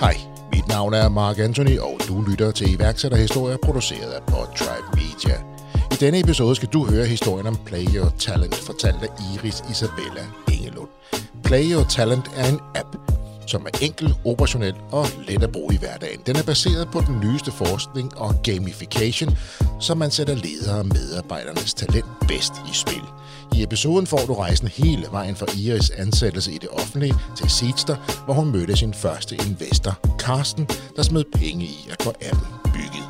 Hej, mit navn er Mark Anthony, og du lytter til iværksætterhistorier produceret af Podtribe Media. I denne episode skal du høre historien om Play Your Talent, fortalt af Iris Isabella Engelund. Play Your Talent er en app, som er enkel, operationel og let at bruge i hverdagen. Den er baseret på den nyeste forskning og gamification, så man sætter ledere og medarbejdernes talent bedst i spil. I episoden får du rejsen hele vejen fra Iris ansættelse i det offentlige til Seedster, hvor hun mødte sin første investor, Carsten, der smed penge i at få appen bygget.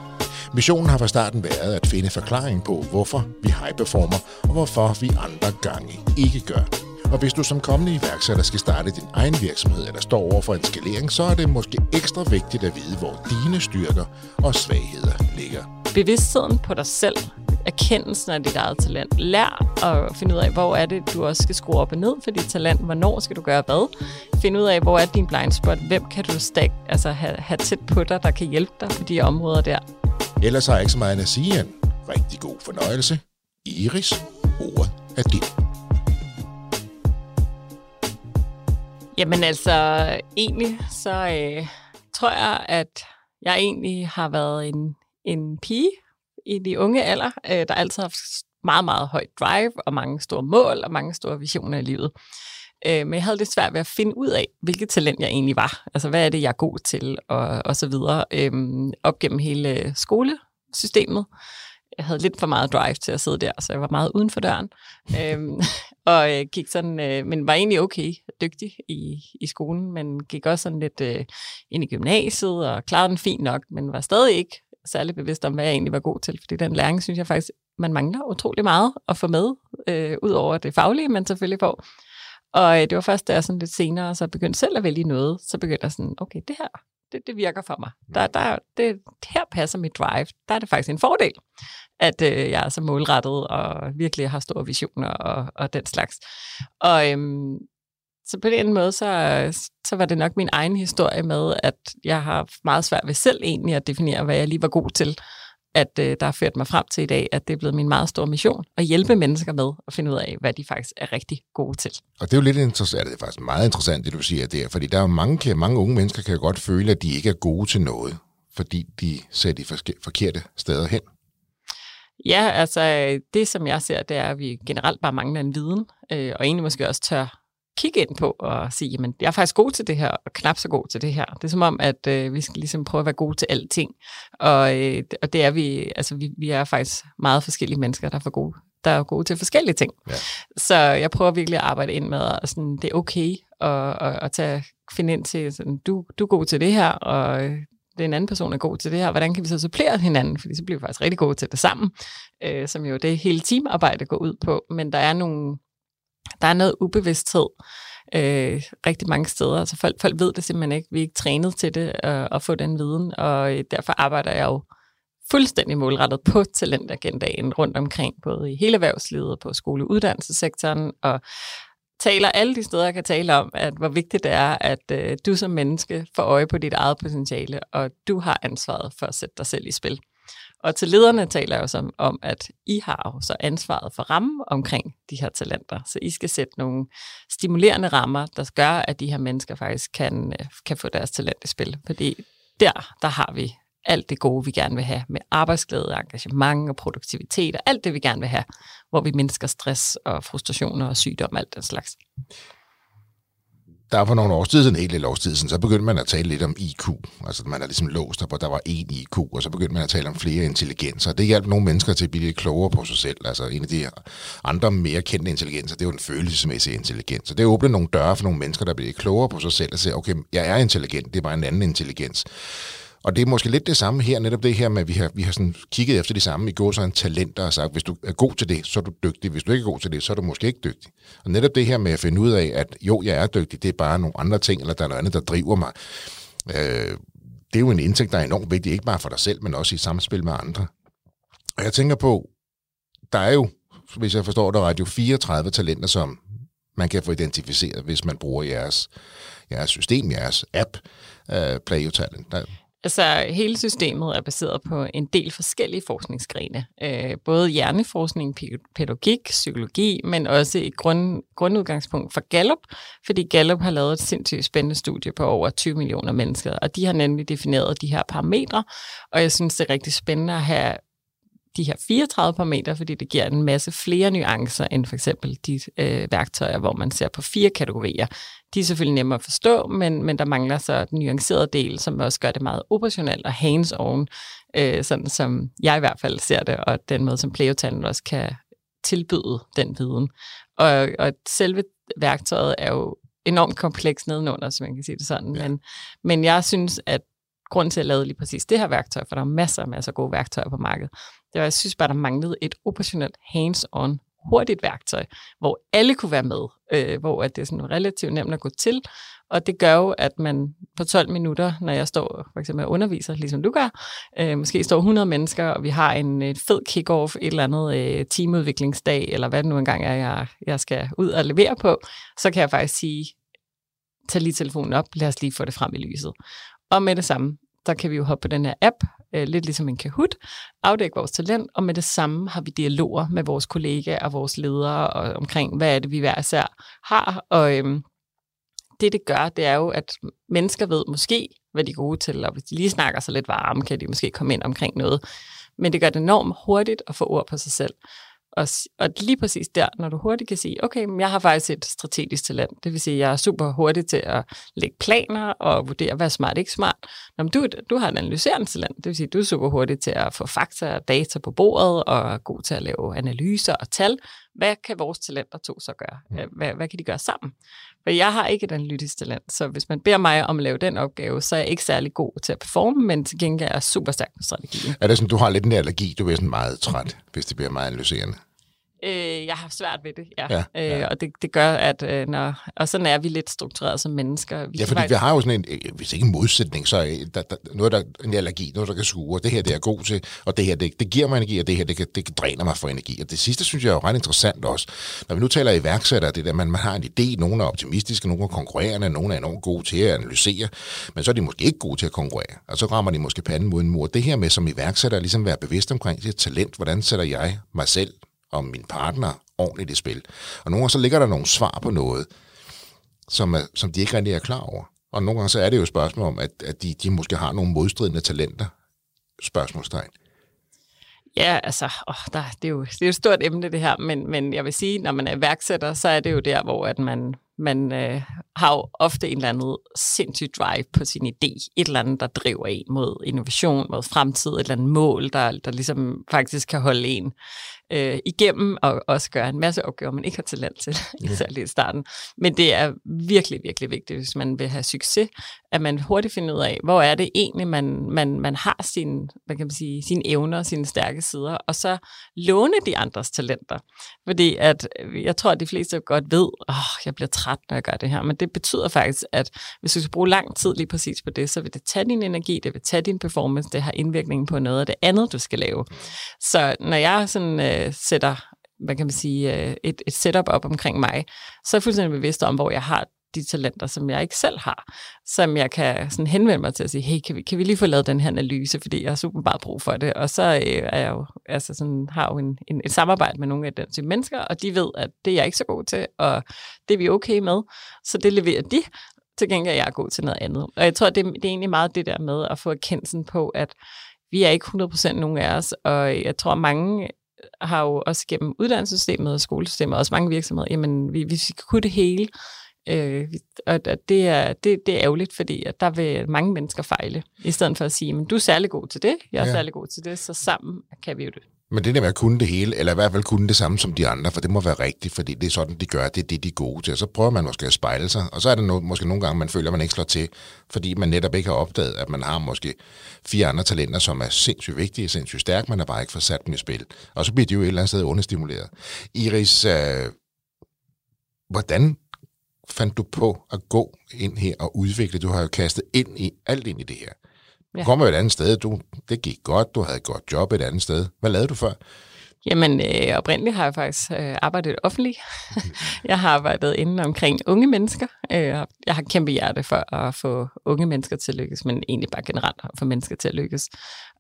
Missionen har fra starten været at finde forklaring på, hvorfor vi high-performer, og hvorfor vi andre gange ikke gør. Og hvis du som kommende iværksætter skal starte din egen virksomhed eller står over for en skalering, så er det måske ekstra vigtigt at vide, hvor dine styrker og svagheder ligger. bevidstheden på dig selv, erkendelsen af dit eget talent. Lær at finde ud af, hvor er det, du også skal skrue op og ned for dit talent. Hvornår skal du gøre hvad? Find ud af, hvor er din blind spot. Hvem kan du stak, altså have, have tæt på dig, der kan hjælpe dig på de områder der. Ellers har jeg ikke så meget at sige end rigtig god fornøjelse. Iris, ordet er dit. Jamen altså, egentlig så øh, tror jeg, at jeg egentlig har været en, en pige i de unge alder, øh, der altid har haft meget, meget højt drive og mange store mål og mange store visioner i livet. Øh, men jeg havde lidt svært ved at finde ud af, hvilket talent jeg egentlig var. Altså, hvad er det, jeg er god til, og, og så videre. Øh, op gennem hele øh, skolesystemet. Jeg havde lidt for meget drive til at sidde der, så jeg var meget uden for døren. øhm, og øh, gik sådan, øh, men var egentlig okay dygtig i, i skolen, men gik også sådan lidt øh, ind i gymnasiet og klarede den fint nok, men var stadig ikke særlig bevidst om, hvad jeg egentlig var god til, fordi den læring, synes jeg faktisk, man mangler utrolig meget at få med, øh, ud over det faglige, man selvfølgelig får. Og øh, det var først, da jeg sådan lidt senere så begyndte selv at vælge noget, så begyndte jeg sådan, okay, det her, det, det virker for mig. Der, der, det, her passer mit drive. Der er det faktisk en fordel, at øh, jeg er så målrettet og virkelig har store visioner og, og den slags. Og øhm, så på den måde, så, så var det nok min egen historie med, at jeg har meget svært ved selv egentlig at definere, hvad jeg lige var god til. At øh, der har ført mig frem til i dag, at det er blevet min meget store mission, at hjælpe mennesker med at finde ud af, hvad de faktisk er rigtig gode til. Og det er jo lidt interessant, det er faktisk meget interessant, det du siger der, fordi der er mange, mange unge mennesker, kan jo godt føle, at de ikke er gode til noget, fordi de ser de forkerte steder hen. Ja, altså det, som jeg ser, det er, at vi generelt bare mangler en viden, øh, og egentlig måske også tør kigge ind på og sige, jamen, jeg er faktisk god til det her, og knap så god til det her. Det er som om, at øh, vi skal ligesom prøve at være gode til alting. Og, øh, og det er vi, altså vi, vi er faktisk meget forskellige mennesker, der er, for gode, der er gode til forskellige ting. Ja. Så jeg prøver virkelig at arbejde ind med, at sådan, det er okay at, at, at tage, finde ind til, sådan, du, du er god til det her, og øh, den anden person er god til det her, hvordan kan vi så supplere hinanden, fordi så bliver vi faktisk rigtig gode til det sammen, øh, som jo det hele teamarbejde går ud på, men der er nogle, der er noget ubevidsthed øh, rigtig mange steder, altså folk, folk ved det simpelthen ikke, vi er ikke trænet til det øh, at få den viden, og øh, derfor arbejder jeg jo fuldstændig målrettet på talentagendaen rundt omkring, både i hele erhvervslivet og på skoleuddannelsessektoren, og taler alle de steder, jeg kan tale om, at hvor vigtigt det er, at øh, du som menneske får øje på dit eget potentiale, og du har ansvaret for at sætte dig selv i spil. Og til lederne taler jeg jo som, om, at I har jo så ansvaret for rammen omkring de her talenter. Så I skal sætte nogle stimulerende rammer, der gør, at de her mennesker faktisk kan, øh, kan få deres talent i spil. Fordi der, der har vi alt det gode, vi gerne vil have, med arbejdsglæde, engagement og produktivitet, og alt det, vi gerne vil have, hvor vi mindsker stress og frustrationer og sygdom og alt den slags. Der er for nogle år tid siden, en hel del år siden, så begyndte man at tale lidt om IQ. Altså man er ligesom låst op, og der var én IQ, og så begyndte man at tale om flere intelligenser. Det hjalp nogle mennesker til at blive lidt klogere på sig selv. Altså en af de andre mere kendte intelligenser, det er jo den følelsesmæssige intelligens. Så det åbner nogle døre for nogle mennesker, der bliver klogere på sig selv og siger, okay, jeg er intelligent, det er bare en anden intelligens. Og det er måske lidt det samme her, netop det her med, at vi har, vi har sådan kigget efter de samme i går så en talenter og sagt, hvis du er god til det, så er du dygtig. Hvis du ikke er god til det, så er du måske ikke dygtig. Og netop det her med at finde ud af, at jo, jeg er dygtig, det er bare nogle andre ting, eller der er noget andet, der driver mig. Øh, det er jo en indtægt, der er enormt vigtig, ikke bare for dig selv, men også i samspil med andre. Og jeg tænker på, der er jo, hvis jeg forstår det ret, jo 34 talenter, som man kan få identificeret, hvis man bruger jeres, jeres system, jeres app, uh, Play Your Talent. Der, Altså, hele systemet er baseret på en del forskellige forskningsgrene. Øh, både hjerneforskning, pædagogik, psykologi, men også et grund, grundudgangspunkt for Gallup, fordi Gallup har lavet et sindssygt spændende studie på over 20 millioner mennesker, og de har nemlig defineret de her parametre, og jeg synes, det er rigtig spændende at have de her 34 parametre, fordi det giver en masse flere nuancer end for eksempel de øh, værktøjer, hvor man ser på fire kategorier. De er selvfølgelig nemmere at forstå, men, men der mangler så den nuancerede del, som også gør det meget operationelt og hands-on, øh, sådan som jeg i hvert fald ser det, og den måde, som Playotalen også kan tilbyde den viden. Og, og selve værktøjet er jo enormt kompleks nedenunder, så man kan sige det sådan. Ja. Men, men jeg synes, at grund til, at jeg lavede lige præcis det her værktøj, for der er masser og masser af gode værktøjer på markedet, det var, jeg synes bare, der manglede et operationelt hands-on hurtigt værktøj, hvor alle kunne være med, øh, hvor at det er sådan relativt nemt at gå til, og det gør jo, at man på 12 minutter, når jeg står for eksempel og underviser, ligesom du gør, øh, måske står 100 mennesker, og vi har en et fed kick-off, et eller andet øh, teamudviklingsdag, eller hvad det nu engang er, jeg, jeg skal ud og levere på, så kan jeg faktisk sige, tag lige telefonen op, lad os lige få det frem i lyset. Og med det samme, der kan vi jo hoppe på den her app, øh, lidt ligesom en Kahoot, afdække vores talent, og med det samme har vi dialoger med vores kollegaer og vores ledere og omkring, hvad er det, vi hver især har. Og øhm, det, det gør, det er jo, at mennesker ved måske, hvad de er gode til, og hvis de lige snakker sig lidt varme, kan de måske komme ind omkring noget. Men det gør det enormt hurtigt at få ord på sig selv. Og, og lige præcis der, når du hurtigt kan sige, okay, men jeg har faktisk et strategisk talent. Det vil sige, at jeg er super hurtig til at lægge planer og vurdere, hvad er smart ikke smart. Når du, du har et analyserende talent. Det vil sige, at du er super hurtig til at få fakta og data på bordet og er god til at lave analyser og tal. Hvad kan vores talenter to så gøre? Mm. Hvad, hvad kan de gøre sammen? For jeg har ikke et analytisk talent, så hvis man beder mig om at lave den opgave, så er jeg ikke særlig god til at performe, men til gengæld er jeg super stærk på strategien. Er det sådan, du har lidt en allergi, du bliver sådan meget træt, hvis det bliver meget analyserende? Øh, jeg har svært ved det, ja. ja, ja. Øh, og det, det gør, at øh, når... Og sådan er vi lidt struktureret som mennesker. Vi ja, fordi faktisk... vi har jo sådan en, øh, hvis ikke en modsætning, så er der, der, noget, der en allergi, noget, der kan skure. Det her, det er god til, og det her, det, det giver mig energi, og det her, det, det dræner mig for energi. Og det sidste, synes jeg er jo ret interessant også. Når vi nu taler iværksættere, det der, man, man har en idé, nogle er optimistiske, nogle er konkurrerende, nogle er enormt gode til at analysere, men så er de måske ikke gode til at konkurrere, og så rammer de måske panden mod en mur. Det her med som iværksætter, ligesom være bevidst omkring sit talent, hvordan sætter jeg mig selv og min partner ordentligt i spil. Og nogle gange så ligger der nogle svar på noget, som, er, som de ikke rigtig er klar over. Og nogle gange så er det jo et spørgsmål om, at, at de, de måske har nogle modstridende talenter. Spørgsmålstegn. Ja, altså, åh, der, det, er jo, det er jo et stort emne det her, men, men jeg vil sige, når man er iværksætter, så er det jo der, hvor at man, man øh, har jo ofte en eller anden sindssyg drive på sin idé. Et eller andet, der driver en mod innovation, mod fremtid, et eller andet mål, der, der ligesom faktisk kan holde en øh, igennem og også gøre en masse opgaver, man ikke har talent til, ja. særligt i starten. Men det er virkelig, virkelig vigtigt, hvis man vil have succes, at man hurtigt finder ud af, hvor er det egentlig, man, man, man har sine, hvad kan man sige, sine evner og sine stærke sider, og så låne de andres talenter. Fordi at, jeg tror, at de fleste godt ved, at oh, jeg bliver træt, når jeg gør det her, men det betyder faktisk, at hvis du skal bruge lang tid lige præcis på det, så vil det tage din energi, det vil tage din performance, det har indvirkning på noget af det andet, du skal lave. Så når jeg sådan øh, Øh, sætter hvad kan man sige, øh, et, et setup op omkring mig, så er jeg fuldstændig bevidst om, hvor jeg har de talenter, som jeg ikke selv har, som jeg kan sådan henvende mig til at sige, hey, kan vi, kan vi lige få lavet den her analyse, fordi jeg har super meget brug for det. Og så øh, er jeg jo, altså sådan, har jo en, en, et samarbejde med nogle af den type mennesker, og de ved, at det er jeg ikke så god til, og det er vi okay med. Så det leverer de, til gengæld er jeg god til noget andet. Og jeg tror, det, det er egentlig meget det der med at få erkendelsen på, at vi er ikke 100% nogen af os, og jeg tror, mange har jo også gennem uddannelsessystemet og skolesystemet, også mange virksomheder, jamen vi, vi kunne det hele, øh, og det er, det, det er ærgerligt, fordi at der vil mange mennesker fejle, i stedet for at sige, men du er særlig god til det, jeg er ja. særlig god til det, så sammen kan vi jo det. Men det der med at kunne det hele, eller i hvert fald kunne det samme som de andre, for det må være rigtigt, fordi det er sådan, de gør, det er det, de er gode til. Og så prøver man måske at spejle sig, og så er det no, måske nogle gange, man føler, at man ikke slår til, fordi man netop ikke har opdaget, at man har måske fire andre talenter, som er sindssygt vigtige, sindssygt stærke, man har bare ikke fået sat dem i spil. Og så bliver de jo et eller andet sted understimuleret. Iris, øh, hvordan fandt du på at gå ind her og udvikle? Du har jo kastet ind i alt ind i det her. Du kommer jo et andet sted, du, det gik godt, du havde et godt job et andet sted. Hvad lavede du før? Jamen, øh, oprindeligt har jeg faktisk øh, arbejdet offentligt. jeg har arbejdet inden omkring unge mennesker. Øh, jeg har kæmpe hjerte for at få unge mennesker til at lykkes, men egentlig bare generelt at få mennesker til at lykkes.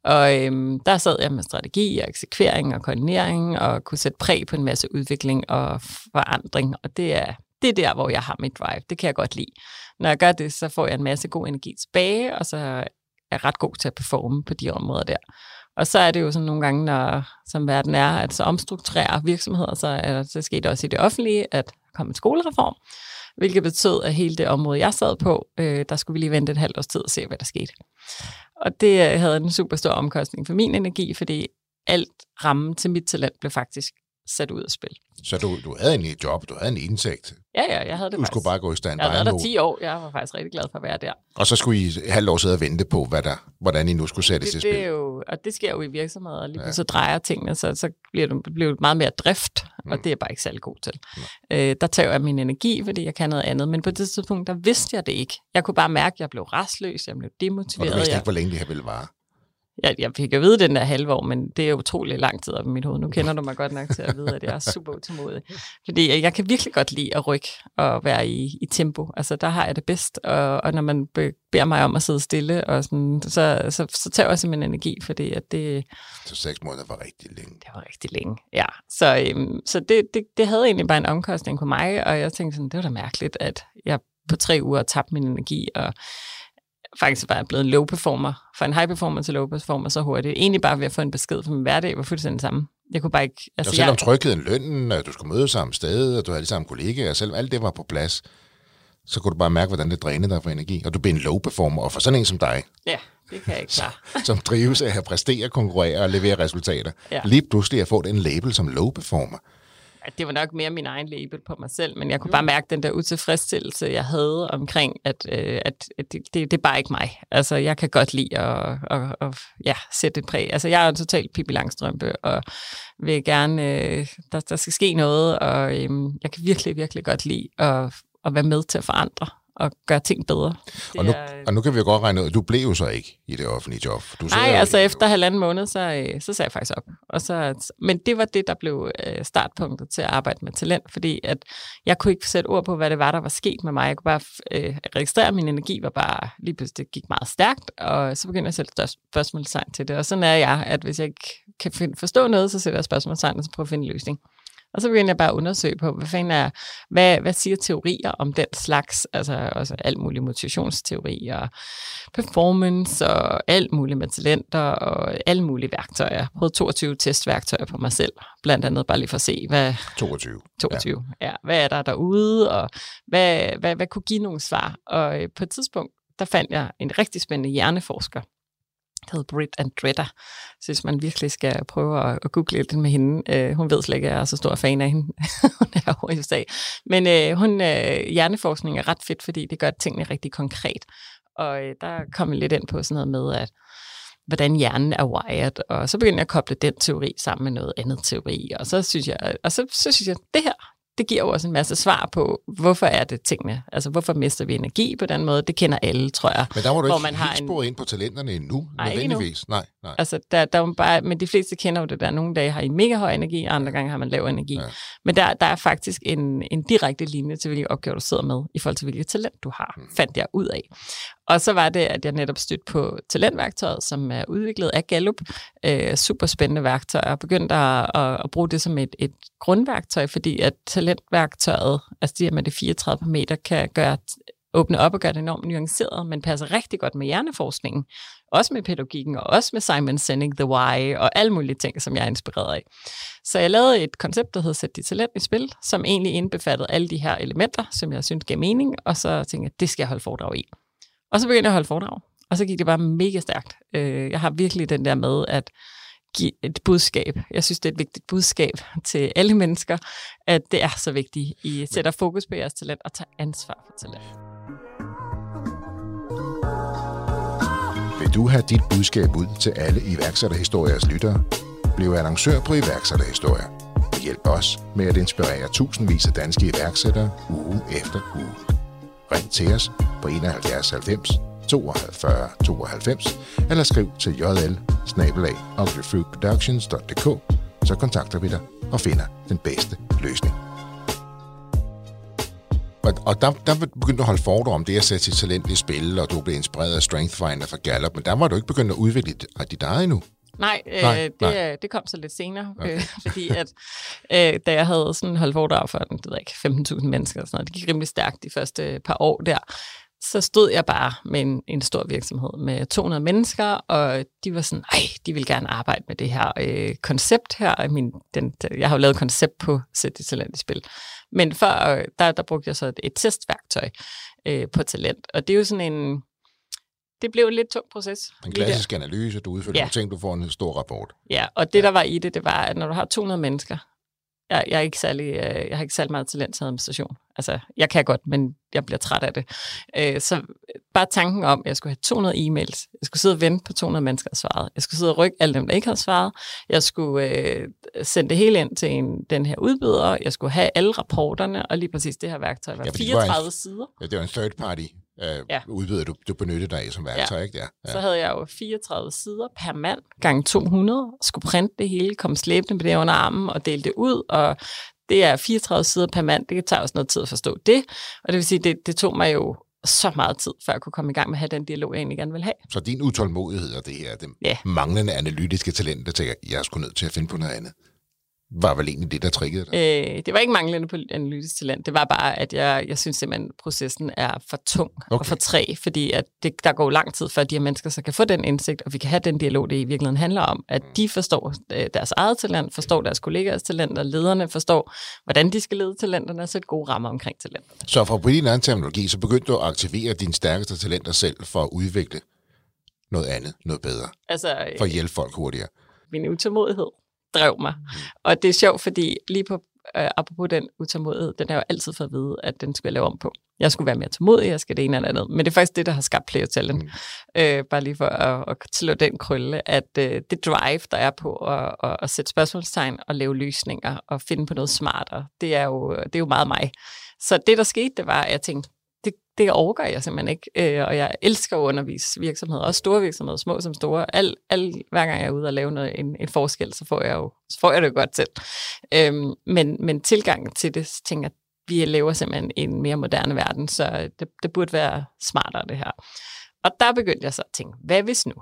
Og øh, der sad jeg med strategi og eksekvering og koordinering og kunne sætte præg på en masse udvikling og forandring. Og det er, det er der, hvor jeg har mit drive. Det kan jeg godt lide. Når jeg gør det, så får jeg en masse god energi tilbage, og så er ret god til at performe på de områder der. Og så er det jo sådan nogle gange, når, som verden er, at så omstrukturerer virksomheder, så er det også i det offentlige, at komme kom en skolereform, hvilket betød, at hele det område, jeg sad på, øh, der skulle vi lige vente et halvt års tid og se, hvad der skete. Og det øh, havde en super stor omkostning for min energi, fordi alt rammen til mit talent blev faktisk sat ud af spil. Så du, du havde en job, du havde en indtægt. Ja, ja, jeg havde det Du faktisk. skulle bare gå i stand Jeg havde der 10 år. Jeg var faktisk rigtig glad for at være der. Og så skulle I halvt år sidde og vente på, hvad der, hvordan I nu skulle sættes Det, det spil. er jo, og det sker jo i virksomheder, og lige ja. så drejer tingene, så, så bliver det bliver det meget mere drift, og Mm. det er jeg bare ikke særlig god til. Øh, der tager jeg min energi, fordi jeg kan noget andet, men på det tidspunkt, der vidste jeg det ikke. Jeg kunne bare mærke, at jeg blev restløs, jeg blev Og demotiveret. du vidste jeg, ikke, hvor længe det her ville vare. Jeg, jeg fik at vide den der halve år, men det er utrolig lang tid op i mit hoved. Nu kender du mig godt nok til at vide, at jeg er super utålmodig. Fordi jeg, jeg kan virkelig godt lide at rykke og være i, i tempo. Altså, der har jeg det bedst. Og, og når man be, beder mig om at sidde stille, og sådan, så, så, så tager jeg simpelthen energi, fordi at det, Så seks måneder var rigtig længe. det var rigtig længe. Ja, så, øhm, så det, det, det havde egentlig bare en omkostning på mig, og jeg tænkte sådan, det var da mærkeligt, at jeg på tre uger tabte min energi, og faktisk var blevet en low performer, fra en high performer til low performer så hurtigt. Egentlig bare ved at få en besked fra min hverdag, var fuldstændig samme. Jeg kunne bare ikke... Altså, Altså, selvom jeg, trygheden, lønnen, at du skulle møde samme sted, og du havde de samme kollegaer, selvom alt det var på plads, så kunne du bare mærke, hvordan det drænede dig for energi. Og du blev en low performer, og for sådan en som dig, ja, det kan jeg ikke klare. som drives af at præstere, konkurrere og levere resultater, Ja. lige pludselig at få den label som low performer. At det var nok mere min egen label på mig selv, men jeg kunne bare mærke den der utilfredsstillelse, jeg havde omkring, at, øh, at, at det, det, det er bare ikke mig. Altså, jeg kan godt lide at, at, at ja, sætte et præg. Altså, jeg er jo totalt Pippi Langstrømpe, og vil gerne, øh, der, der skal ske noget, og øh, jeg kan virkelig, virkelig godt lide at, at være med til at forandre og gøre ting bedre. Det Og nu, er- og nu kan vi jo godt regne ud, at du blev jo så ikke i det offentlige job. Du Nej, altså efter halvanden måned, så, øh, så sagde jeg faktisk op. Og så, men det var det, der blev øh, startpunktet til at arbejde med talent, fordi at jeg kunne ikke sætte ord på, hvad det var, der var sket med mig. Jeg kunne bare øh, registrere, at min energi var bare, lige pludselig det gik meget stærkt, og så begyndte jeg at sætte spørgsmålstegn til det. Og sådan er jeg, at hvis jeg ikke kan finde, forstå noget, så sætter jeg spørgsmålstegn, og så prøver at finde en løsning. Og så begyndte jeg bare at undersøge på, hvad fanden er, hvad, hvad siger teorier om den slags, altså også alt muligt motivationsteori og performance og alt muligt med talenter og alle mulige værktøjer. Jeg prøvede 22 testværktøjer på mig selv, blandt andet bare lige for at se, hvad 22. 22, ja. ja hvad er der derude, og hvad, hvad, hvad kunne give nogle svar. Og øh, på et tidspunkt, der fandt jeg en rigtig spændende hjerneforsker, der hedder Britt Andretta. Så hvis man virkelig skal prøve at, at google lidt med hende, øh, hun ved slet ikke, at jeg er så stor fan af hende. hun er over i USA. Men øh, hun, øh, hjerneforskning er ret fedt, fordi det gør tingene rigtig konkret. Og øh, der kom jeg lidt ind på sådan noget med, at hvordan hjernen er wired, og så begyndte jeg at koble den teori sammen med noget andet teori, og så synes jeg, og så, så synes jeg, det her, det giver jo også en masse svar på, hvorfor er det tingene, altså hvorfor mister vi energi på den måde, det kender alle, tror jeg. Men der var du Hvor ikke man har helt en- sporet ind på talenterne endnu, Nej, ikke endnu. nødvendigvis. Nej, nej. Altså, der, der er bare, men de fleste kender jo det der. Nogle dage har I mega høj energi, andre gange har man lav energi. Ja. Men der, der er faktisk en, en direkte linje til, hvilke opgaver du sidder med, i forhold til, hvilket talent du har, Mm. fandt jeg ud af. Og så var det, at jeg netop stødte på talentværktøjet, som er udviklet af Gallup. Øh, super spændende værktøj. Jeg begyndte at, at, at bruge det som et, et grundværktøj, fordi at talentværktøjet, altså de her med det 34 meter, kan gøre åbne op og gøre det enormt nuanceret, men passer rigtig godt med hjerneforskningen, også med pædagogikken, og også med Simon Sinek, The Why, og alle mulige ting, som jeg er inspireret af. Så jeg lavede et koncept, der hed Sæt dit talent i spil, som egentlig indbefattede alle de her elementer, som jeg synes gav mening, og så tænkte jeg, det skal jeg holde foredrag i. Og så begyndte jeg at holde foredrag, og så gik det bare mega stærkt. Øh, Jeg har virkelig den der med, at give et budskab. Jeg synes, det er et vigtigt budskab til alle mennesker, at det er så vigtigt. I sætter fokus på jeres talent og tager ansvar for talent. Vil du have dit budskab ud til alle iværksætterhistoriers lyttere? Bliv annoncør på iværksætterhistorier. Hjælp os med at inspirere tusindvis af danske iværksættere uge efter uge. Ring til os på 71 90 42 92 eller skriv til jl så kontakter vi dig og finder den bedste løsning. Og, og der, der begyndte du at holde foredrag om det at sætte sit talent i spil, og du blev inspireret af Strength Finder fra Gallup, men der var du ikke begyndt at udvikle dit, dit eget endnu. Nej, øh, nej, det, nej. det kom så lidt senere, okay. øh, fordi at øh, da jeg havde sådan holdt foredrag for det ved ikke, 15.000 mennesker, og sådan noget, det gik rimelig stærkt de første par år der, så stod jeg bare med en, en stor virksomhed med 200 mennesker, og de var sådan, ej, de vil gerne arbejde med det her øh, koncept her. Min, den, jeg har jo lavet koncept på Sæt dit talent i spil. Men før, der, der brugte jeg så et, et testværktøj øh, på talent, og det er jo sådan en, det blev en lidt tung proces. En klassisk analyse, du udfører ja. nogle ting, du får en stor rapport. Ja, og det ja. der var i det, det var, at når du har 200 mennesker, jeg, jeg, er ikke særlig, øh, jeg har ikke særlig meget talent til administration. Altså, jeg kan godt, men jeg bliver træt af det. Øh, så bare tanken om, at jeg skulle have 200 e-mails, jeg skulle sidde og vente på 200 mennesker, der svarede. Jeg skulle sidde og rykke alle dem, der ikke havde svaret. Jeg skulle øh, sende det hele ind til en, den her udbyder. Jeg skulle have alle rapporterne, og lige præcis det her værktøj var ja, 34 var en, sider. Ja, det var en third party øh, ja. udbyder, du, du benyttede dig af som værktøj, ja. ikke? Ja. ja. Så havde jeg jo 34 sider per mand, gange 200, skulle printe det hele, komme slæbende med det under armen og dele det ud, og det er 34 sider per mand, det tager også noget tid at forstå det, og det vil sige, det, det tog mig jo så meget tid, før jeg kunne komme i gang med at have den dialog, jeg egentlig gerne vil have. Så din utålmodighed og det her, det ja. manglende analytiske talent, der tænker, jeg er sgu nødt til at finde på noget andet var vel egentlig det, der triggede dig? Øh, det var ikke manglende på analytisk talent. Det var bare, at jeg, jeg synes simpelthen, at processen er for tung okay. og for træ, fordi at det, der går lang tid, før de her mennesker så kan få den indsigt, og vi kan have den dialog, det i virkeligheden handler om, at mm. de forstår øh, deres eget talent, forstår deres kollegers talent, og lederne forstår, hvordan de skal lede talenterne, og sætte gode rammer omkring talenterne. Så for på din anden terminologi, så begyndte du at aktivere dine stærkeste talenter selv for at udvikle noget andet, noget bedre, altså, for at hjælpe folk hurtigere. Min utålmodighed drev mig. Mm. Og det er sjovt, fordi lige på, øh, apropos den utålmodighed, den er jo altid for at vide, at den skal jeg lave om på. Jeg skulle være mere tålmodig, jeg skal det ene eller andet. Men det er faktisk det, der har skabt Player Talent. Mm. Øh, bare lige for at, at slå den krølle, at øh, det drive, der er på at, at, at sætte spørgsmålstegn og lave løsninger og finde på noget smartere, det er jo, det er jo meget mig. Så det, der skete, det var, at jeg tænkte, det overgår jeg simpelthen ikke. Øh, og jeg elsker at undervise virksomheder, også store virksomheder, små som store. Al, al, hver gang jeg er ude og lave noget, en, en forskel, så får jeg jo så får jeg det jo godt selv. Øhm, men, men tilgangen til det, tænker jeg, vi lever simpelthen i en mere moderne verden, så det, det burde være smartere det her. Og der begyndte jeg så at tænke, hvad hvis nu,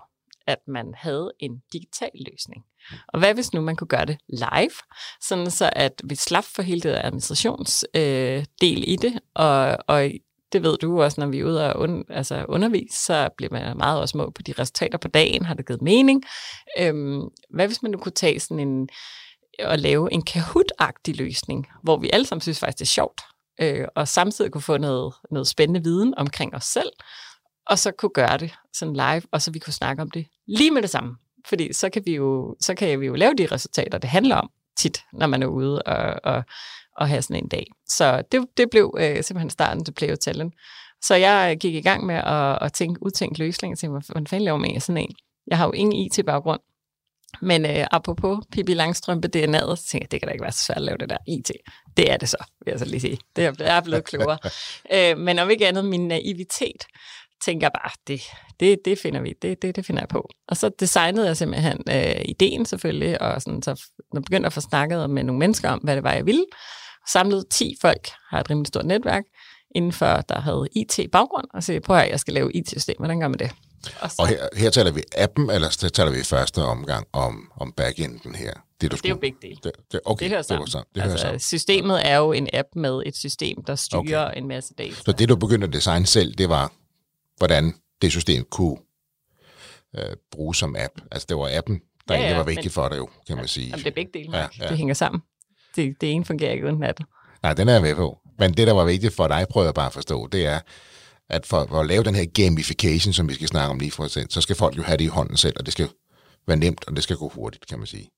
at man havde en digital løsning? Og hvad hvis nu man kunne gøre det live, sådan så at vi slap for hele det administrationsdel øh, del i det, og, og det ved du også, når vi er ude og un, altså undervise, så bliver man meget også mål på de resultater på dagen. Har det givet mening? Øhm, hvad hvis man nu kunne tage sådan en, og lave en Kahoot-agtig løsning, hvor vi alle sammen synes faktisk, det er sjovt, øh, og samtidig kunne få noget, noget spændende viden omkring os selv, og så kunne gøre det sådan live, og så vi kunne snakke om det lige med det samme. Fordi så kan vi jo, så kan vi jo lave de resultater, det handler om tit, når man er ude og, og at have sådan en dag. Så det, det blev øh, simpelthen starten til Play Talent. Så jeg gik i gang med at, at tænke, udtænke løsninger til, hvordan fanden laver man sådan en? Jeg har jo ingen IT-baggrund, men øh, apropos Pippi Langstrømpe DNA'et, så tænkte jeg, det kan da ikke være så svært at lave det der IT. Det er det så, vil jeg så lige sige. Det er, jeg er blevet klogere. øh, men om ikke andet, min naivitet, tænker jeg bare, det, det, det finder vi, det, det, det finder jeg på. Og så designede jeg simpelthen øh, ideen selvfølgelig, og sådan, så jeg begyndte at få snakket med nogle mennesker om, hvad det var, jeg ville, samlet 10 folk, har et rimelig stort netværk, indenfor der havde IT-baggrund, og så prøv at jeg skal lave IT-system, hvordan gør man det? Og, så, og her, her taler vi appen, eller så taler vi i første omgang om, om backenden her? Det, du skulle, det er jo begge dele. Det, det, okay, det hører sammen. Det, sammen. det altså, sammen. Systemet er jo en app med et system, der styrer okay. en masse data. Så det, du begyndte at designe selv, det var, hvordan det system kunne øh, bruges som app. Altså, det var appen, der ja, ja, egentlig var vigtigt men, for dig jo, kan man sige. Jamen, det er begge dele, ja, ja. det hænger sammen det, det ene fungerer ikke uden det Nej, den er jeg med på. Men det, der var vigtigt for dig, prøver jeg bare at forstå, det er, at for, for at lave den her gamification, som vi skal snakke om lige for os så skal folk jo have det i hånden selv, og det skal være nemt, og det skal gå hurtigt, kan man sige.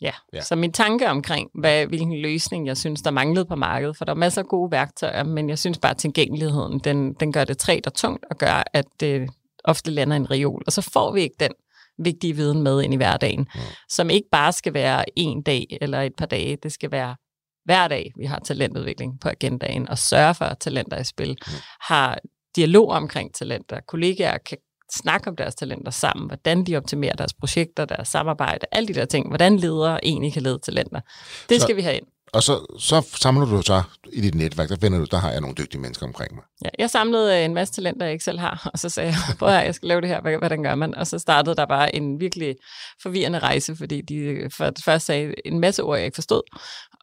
Ja. Ja. så min tanke omkring, hvad, hvilken løsning jeg synes, der manglede på markedet, for der er masser af gode værktøjer, men jeg synes bare, at tilgængeligheden, den, den gør det træt og tungt, og gør, at det ofte lander i en reol, og så får vi ikke den vigtige viden med ind i hverdagen, mm. som ikke bare skal være en dag eller et par dage, det skal være hver dag, vi har talentudvikling på agendaen, og sørge for, at talenter er i spil, mm. har dialog omkring talenter, kollegaer kan snakke om deres talenter sammen, hvordan de optimerer deres projekter, deres samarbejde, alle de der ting, hvordan ledere egentlig kan lede talenter. Det Så- skal vi have ind. Og så, så samler du så i dit netværk, der finder du, der har jeg nogle dygtige mennesker omkring mig. Ja, jeg samlede øh, en masse talenter, jeg ikke selv har, og så sagde jeg, prøv at jeg skal lave det her, Hvad- hvordan gør man? Og så startede der bare en virkelig forvirrende rejse, fordi de øh, for sagde en masse ord, jeg ikke forstod.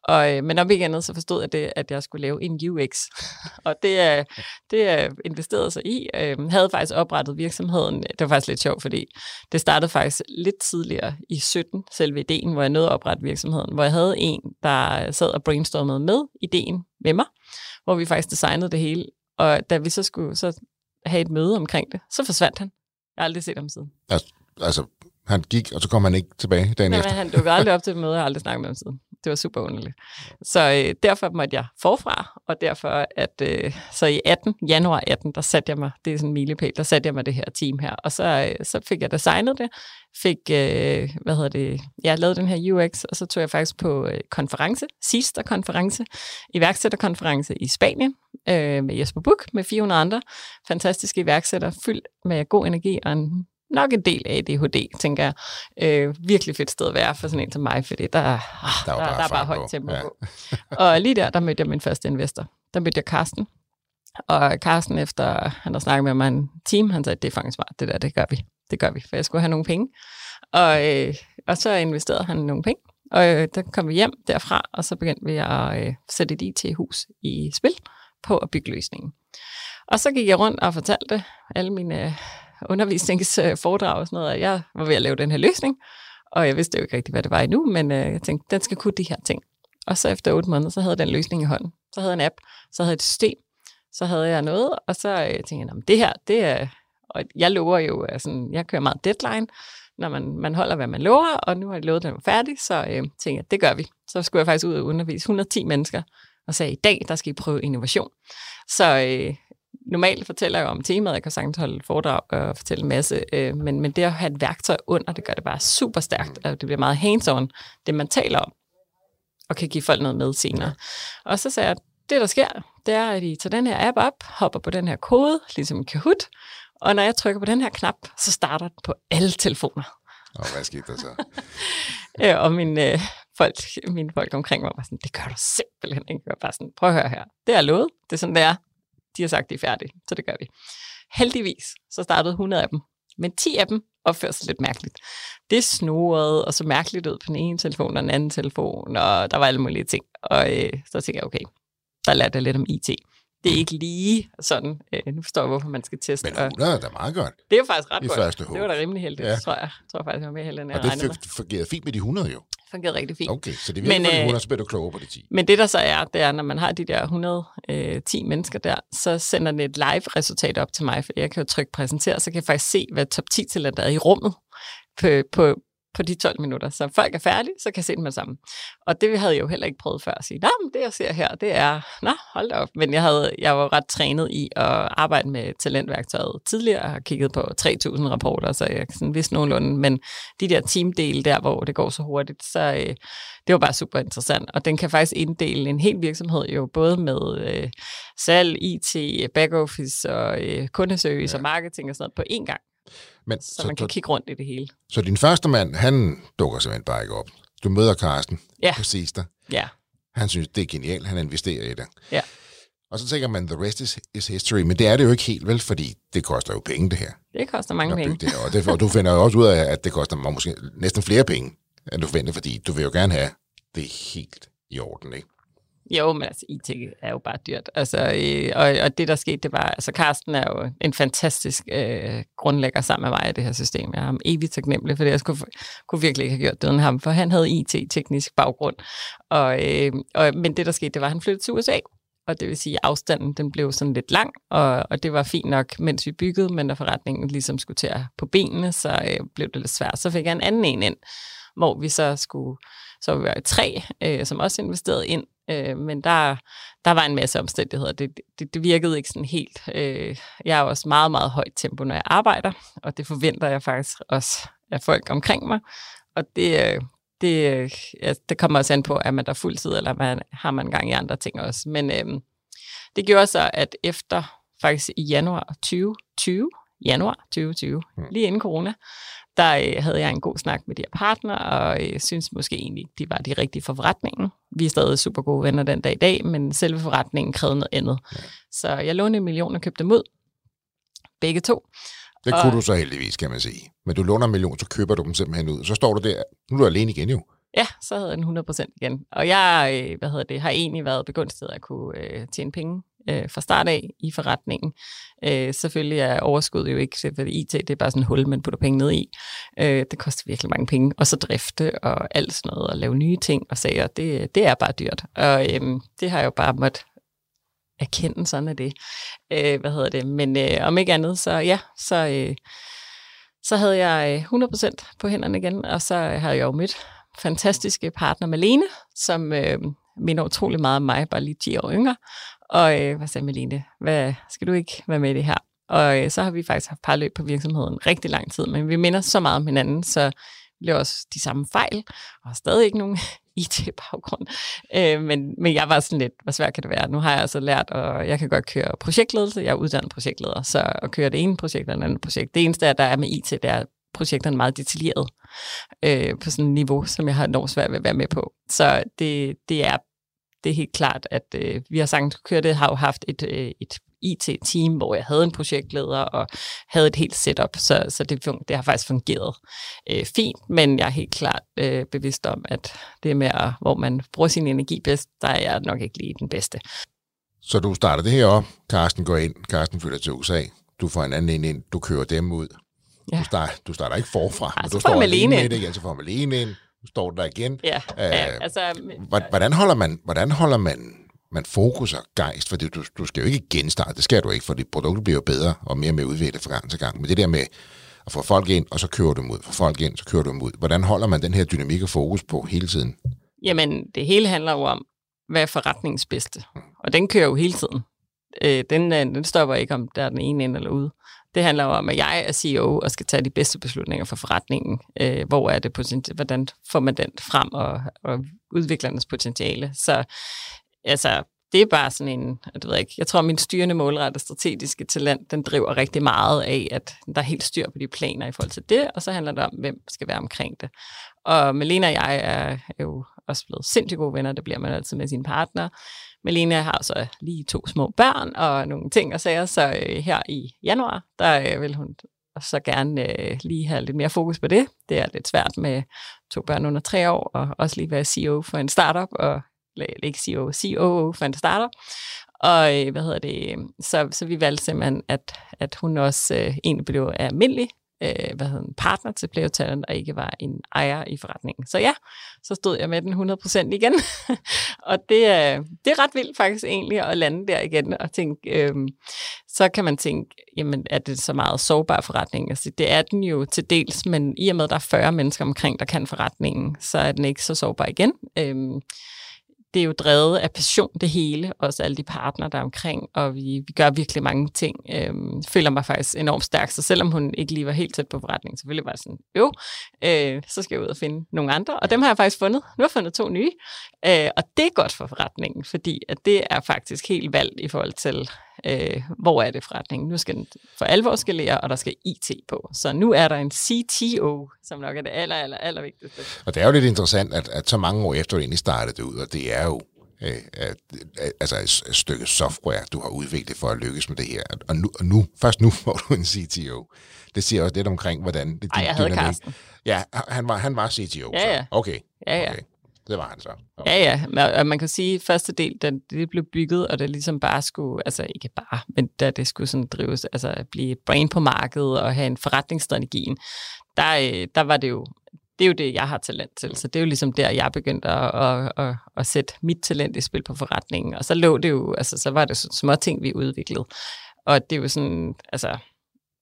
Og, øh, men om ikke andet, så forstod jeg det, at jeg skulle lave en UX. og det, er det er investerede sig i. Øh, havde faktisk oprettet virksomheden. Det var faktisk lidt sjovt, fordi det startede faktisk lidt tidligere i 17, selve ideen, hvor jeg nåede at oprette virksomheden, hvor jeg havde en, der sad og brainstormede med ideen med mig, hvor vi faktisk designede det hele. Og da vi så skulle så have et møde omkring det, så forsvandt han. Jeg har aldrig set ham siden. Altså, han gik, og så kom han ikke tilbage dagen Nej, efter. men han dukkede aldrig op til et møde, jeg har aldrig snakket med ham siden. Det var super underligt. Så øh, derfor måtte jeg forfra, og derfor at øh, så i 18, januar 18, der satte jeg mig, det er sådan en milepæl, der satte jeg mig det her team her, og så, øh, så fik jeg designet det, fik, øh, hvad hedder det, jeg lavede den her UX, og så tog jeg faktisk på øh, konference, sidste konference, iværksætterkonference i Spanien, øh, med Jesper Buch, med 400 andre fantastiske iværksættere, fyldt med god energi og en nok en del af ADHD, tænker jeg. Øh, virkelig fedt sted at være for sådan en som mig, fordi der, er- ah, Der der, bare der er bare højt tempo Ja. på. Og lige der, der mødte jeg min første investor. Der mødte jeg Carsten. Og Carsten, efter han har snakket med mig en time, han sagde, det er faktisk smart, det der, det gør vi. Det gør vi, for jeg skulle have nogle penge. Og, øh, og så investerede han nogle penge. Og øh, der kom vi hjem derfra, og så begyndte vi at øh, sætte et IT-hus i spil på at bygge løsningen. Og så gik jeg rundt og fortalte alle mine undervisningsforedrag og sådan noget, at jeg var ved at lave den her løsning. Og jeg vidste jo ikke rigtig, hvad det var endnu, men øh, jeg tænkte, den skal kunne de her ting. Og så efter otte måneder, så havde jeg den løsning i hånden. Så havde jeg en app, så havde jeg et system, så havde jeg noget, og så øh, tænkte jeg, men det her, det er... Og jeg lover jo, altså, jeg kører meget deadline, når man, man holder, hvad man lover, og nu har jeg lovet, at den var færdig, så øh, tænkte jeg, det gør vi. Så skulle jeg faktisk ud og undervise 110 mennesker, og sagde, i dag, der skal I prøve innovation. Så øh, normalt fortæller jeg jo om temaet, jeg kan sagtens holde foredrag og fortælle en masse, øh, men, men det at have et værktøj under, det gør det bare super stærkt, og det bliver meget hands-on, det man taler om, og kan give folk noget med senere. Og så sagde jeg, det der sker, det er, at I tager den her app op, hopper på den her kode, ligesom en Kahoot, og når jeg trykker på den her knap, så starter den på alle telefoner. Og hvad skete der så? Øh, og mine, øh, folk, mine folk omkring mig var sådan, det gør du simpelthen ikke. Jeg var bare sådan, prøv at høre her. Det er lovet. Det er sådan, det er. De har sagt, de er færdige, så det gør vi. Heldigvis, så startede 100 af dem. Men 10 af dem opførte sig lidt mærkeligt. Det snurrede og så mærkeligt ud på den ene telefon og den anden telefon, og der var alle mulige ting. Og øh, så tænkte jeg, okay, der lærte jeg lidt om IT. Det er ikke lige sådan, øh, nu forstår jeg, hvorfor man skal teste. Men og 100 er da meget godt. det er faktisk ret i godt. første Det var da rimelig heldigt, Ja. tror jeg. Jeg tror faktisk, jeg var mere heldig, end jeg Og det med. fik- fungerede fint med de 100 jo. Det fungerede rigtig fint. Okay, så det virker Men, øh, 100, så bliver du klogere på de 10. Men det der så er, det er, når man har de der 110 mennesker der, så sender den et live-resultat op til mig, for jeg kan jo trykke præsentere, så kan jeg faktisk se, hvad top 10 talenter er i rummet på, på, på de 12 minutter. Så folk er færdige, så kan jeg se dem med sammen. Og det havde jeg jo heller ikke prøvet før at sige, nej, det jeg ser her, det er, nå, hold da op. Men jeg, havde, jeg var ret trænet i at arbejde med talentværktøjet tidligere. Jeg har kigget på 3.000 rapporter, så jeg sådan vidste nogenlunde. Men de der teamdele der, hvor det går så hurtigt, så øh, det var bare super interessant. Og den kan faktisk inddele en hel virksomhed jo, både med øh, salg, IT, backoffice og øh, kundeservice ja. og marketing og sådan noget på én gang. Men, Så, så, man kan så, kigge rundt i det hele. så din første mand, han dukker simpelthen bare ikke op. Du møder Carsten Ja. på sidste. Ja, Han synes, det er genialt. Han investerer i det. ja. Og så tænker man, the rest is, is history. Men det er det jo ikke helt vel, fordi det koster jo penge, det her. Det koster mange penge. det her. Og, det, og du finder jo også ud af, at det koster måske næsten flere penge, end du forventer, fordi du vil jo gerne have det helt i orden, ikke? Jo, men altså, IT er jo bare dyrt. Altså, øh, og, og det, der skete, det var, altså, Carsten er jo en fantastisk øh, grundlægger sammen med mig i det her system. Jeg er ham evigt taknemmelig, for det jeg skulle, kunne virkelig ikke have gjort det uden ham, for han havde IT-teknisk baggrund. Og, øh, og, men det, der skete, det var, at han flyttede til USA, og det vil sige, at afstanden den blev sådan lidt lang, og, og det var fint nok, mens vi byggede, men da forretningen ligesom skulle til på benene, så øh, blev det lidt svært. Så fik jeg en anden en ind, hvor vi så skulle, så var vi tre, øh, som også investerede ind, øh, men der, der var en masse omstændigheder. Det, det, det virkede ikke sådan helt. Øh, jeg er også meget, meget højt tempo, når jeg arbejder, og det forventer jeg faktisk også af folk omkring mig, og det, øh, det, ja, det kommer også an på, at man der fuldtid, eller man, har man gang i andre ting også. Men øh, det gjorde så, at efter faktisk i januar 2020, januar 2020, mm. lige inden corona, der øh, havde jeg en god snak med de her partner, og øh, synes måske egentlig, de var de rigtige for forretningen. Vi er stadig super gode venner den dag i dag, men selve forretningen krævede noget andet. Ja. Så jeg lånte en million og købte dem ud. Begge to. Det kunne og, du så heldigvis, kan man sige. Men du låner en million, så køber du dem simpelthen ud. Så står du der, nu er du alene igen jo. Ja, så havde jeg den 100% igen. Og jeg øh, hvad hedder det, har egentlig været begunstiget at kunne øh, tjene penge øh, fra start af i forretningen. Øh, selvfølgelig er overskud jo ikke, for IT det er bare sådan en hul, man putter penge ned i. Øh, det koster virkelig mange penge. Og så drifte og alt sådan noget, og lave nye ting og sager, det, det er bare dyrt. Og øh, det har jeg jo bare måttet erkende, sådan er det. Øh, hvad hedder det? Men øh, om ikke andet, så ja, så, øh, så havde jeg øh, 100% på hænderne igen, og så øh, havde jeg jo mødt fantastiske partner Malene, som øh, minder utrolig meget om mig, bare lige 10 år yngre. Og øh, hvad sagde Melinde? Hvad, skal du ikke være med i det her? Og øh, så har vi faktisk haft parløb på virksomheden rigtig lang tid, men vi minder så meget om hinanden, så blev også de samme fejl, og har stadig ikke nogen IT-baggrund. Øh, men, men jeg var sådan lidt, hvor svært kan det være? Nu har jeg altså lært, og jeg kan godt køre projektledelse. Jeg er uddannet projektleder, så at køre det ene projekt og det andet projekt. Det eneste, der er med IT, det er, at projekterne er meget detaljeret øh, på sådan et niveau, som jeg har enormt svært ved at være med på. Så det, det er det er helt klart, at øh, vi har sagt, at det har jo haft et, øh, et IT-team, hvor jeg havde en projektleder og havde et helt setup, så, så det, det har faktisk fungeret øh, fint, men jeg er helt klart øh, bevidst om, at det med, at, hvor man bruger sin energi bedst, der er jeg nok ikke lige den bedste. Så du starter det her op, Carsten går ind, Carsten flytter til USA, du får en anden ind, du kører dem ud. Ja. Du, starter, du starter ikke forfra, men du står alene med det igen, så får Malene ind, du står der igen. Ja, øh, ja altså... Hvordan holder man, hvordan holder man man fokus og gejst, for du, du skal jo ikke genstarte, det skal du ikke, for dit produkt bliver jo bedre og mere med udviklet fra gang til gang. Men det der med at få folk ind, og så kører du dem ud, få folk ind, så kører du dem ud. Hvordan holder man den her dynamik og fokus på hele tiden? Jamen, det hele handler jo om, hvad er forretningens bedste? Og den kører jo hele tiden. Øh, den, øh, den stopper ikke, om der er den ene ind eller ude. Det handler om, at jeg er CEO og skal tage de bedste beslutninger for forretningen. Øh, hvor er det potentiale, hvordan får man den frem og, og udviklernes potentiale. Så altså, det er bare sådan en, du ved ikke, jeg tror, min styrende målrette strategiske talent, den driver rigtig meget af, at der er helt styr på de planer i forhold til det, og så handler det om, hvem skal være omkring det. Og Melina og jeg er, jo også blevet sindssygt gode venner, det bliver man altid med sin partner. Melina har så lige to små børn og nogle ting og sager, så øh, her i januar, der øh, vil hun så gerne øh, lige have lidt mere fokus på det. Det er lidt svært med to børn under tre år, og også lige være CEO for en startup, og ikke CEO, CEO for en starter. Og øh, hvad hedder det, så, så vi valgte simpelthen, at, at hun også øh, egentlig blev almindelig øh, hvad hedder, en partner til Play Talent, og ikke var en ejer i forretningen. Så ja, så stod jeg med den 100% igen. og det, øh, det er ret vildt faktisk egentlig at lande der igen og tænke, øh, så kan man tænke, jamen er det så meget sårbar forretning? Altså, det er den jo til dels, men i og med, at der er 40 mennesker omkring, der kan forretningen, så er den ikke så sårbar igen. Øh, det er jo drevet af passion, det hele, også alle de partner, der er omkring, og vi, vi gør virkelig mange ting. Øhm, føler mig faktisk enormt stærk, så selvom hun ikke lige var helt tæt på forretningen, selvfølgelig var sådan, jo, øh, så skal jeg ud og finde nogle andre, og dem har jeg faktisk fundet. Nu har jeg fundet to nye, øh, og det er godt for forretningen, fordi at det er faktisk helt valgt i forhold til, øh, hvor er det forretningen. Nu skal den for alvor skalere, og der skal IT på. Så nu er der en CTO, som nok er det aller, aller, aller vigtigste. Og det er jo lidt interessant, at, at så mange år efter du egentlig startede det ud, og det er jo øh, altså et stykke software, du har udviklet for at lykkes med det her. Og nu, og nu først nu får du en CTO. Det siger også lidt omkring, hvordan... Det, Ej, jeg havde. Ja, han var, han var CTO. Ja, ja. Så. Okay. Ja, ja. Okay. Det var han så. Okay. Ja, ja. Og man kan sige, at første del, da det blev bygget, og det ligesom bare skulle, altså ikke bare, men da det skulle sådan drives, altså blive brand på markedet og have en forretningsstrategi, der, øh, der var det jo det er jo det, jeg har talent til. Så det er jo ligesom der, jeg begyndte at, at, at, at sætte mit talent i spil på forretningen. Og så lå det jo, altså så var det sådan små ting, vi udviklede. Og det er jo sådan, altså,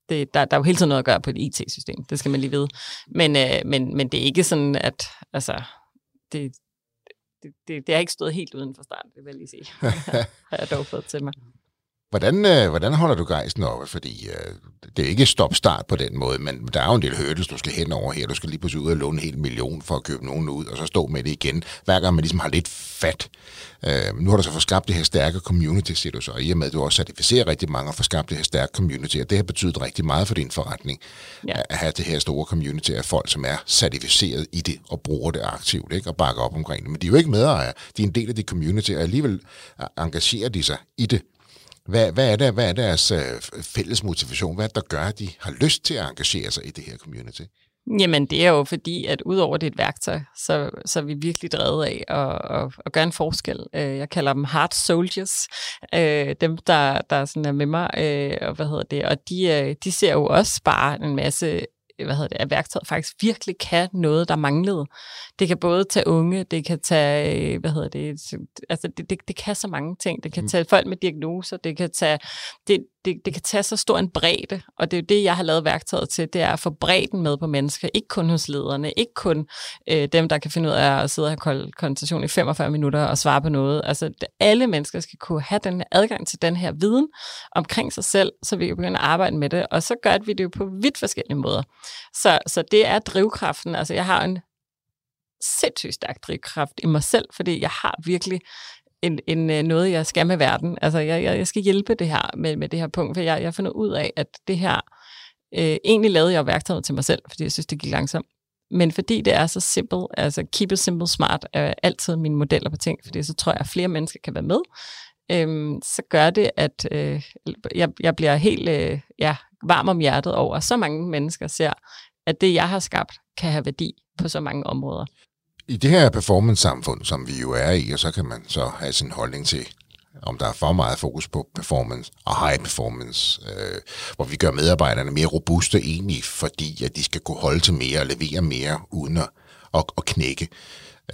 det, der, der er jo hele tiden noget at gøre på et IT-system, det skal man lige vide. Men, øh, men, men det er ikke sådan, at altså, det, det, det, det er ikke stået helt uden for start, det vil jeg lige sige. har jeg dog fået til mig. Hvordan, øh, hvordan holder du gejsten oppe? Fordi øh, det er ikke stop-start på den måde, men der er jo en del hurdles, du skal hen over her. Du skal lige pludselig ud og låne en hel million for at købe nogen ud, og så stå med det igen, hver gang man ligesom har lidt fat. Øh, nu har du så fået skabt det her stærke community, siger du så, og i og med, at du også certificerer rigtig mange og får skabt det her stærke community, og det har betydet rigtig meget for din forretning, ja. at have det her store community af folk, som er certificeret i det og bruger det aktivt, ikke? og bakker op omkring det. Men de er jo ikke medejere, de er en del af det community, og alligevel engagerer de sig i det. Hvad, hvad, er det, hvad er deres øh, fælles motivation? Hvad er det, der gør, at de har lyst til at engagere sig i det her community? Jamen, det er jo fordi, at udover det er et værktøj, så, så er vi virkelig drevet af at, at, at gøre en forskel. Øh, jeg kalder dem hard soldiers, øh, dem der, der sådan er med mig, øh, og hvad hedder det, og de, de ser jo også bare en masse hvad hedder det, at værktøjet faktisk virkelig kan noget, der manglede. Det kan både tage unge, det kan tage, hvad hedder det, altså det, det, det kan så mange ting. Det kan mm. tage folk med diagnoser, det kan tage, det, det, det kan tage så stor en bredde, og det er jo det, jeg har lavet værktøjet til, det er at få bredden med på mennesker, ikke kun hos lederne, ikke kun øh, dem, der kan finde ud af at sidde og have konsultation i 45 minutter og svare på noget. Altså, alle mennesker skal kunne have den adgang til den her viden omkring sig selv, så vi kan begynde at arbejde med det, og så gør vi det jo på vidt forskellige måder. Så, så det er drivkraften. Altså, jeg har en sindssygt stærk drivkraft i mig selv, fordi jeg har virkelig en, en, øh, noget, jeg skal med verden. Altså, jeg, jeg, jeg skal hjælpe det her med, med det her punkt, for jeg, jeg har fundet ud af, at det her, øh, egentlig lavede jeg værktøjet til mig selv, fordi jeg synes, det gik langsomt. Men fordi det er så simpelt, altså keep it simple smart, er altid mine modeller på ting, fordi så tror jeg, at flere mennesker kan være med. Øhm, så gør det, at øh, jeg, jeg bliver helt øh, ja, varm om hjertet over, at så mange mennesker ser, at det, jeg har skabt, kan have værdi på så mange områder i det her performance-samfund, som vi jo er i, og så kan man så have sin holdning til, om der er for meget fokus på performance og high performance, øh, hvor vi gør medarbejderne mere robuste egentlig, fordi at de skal kunne holde til mere og levere mere uden at, at, at knække.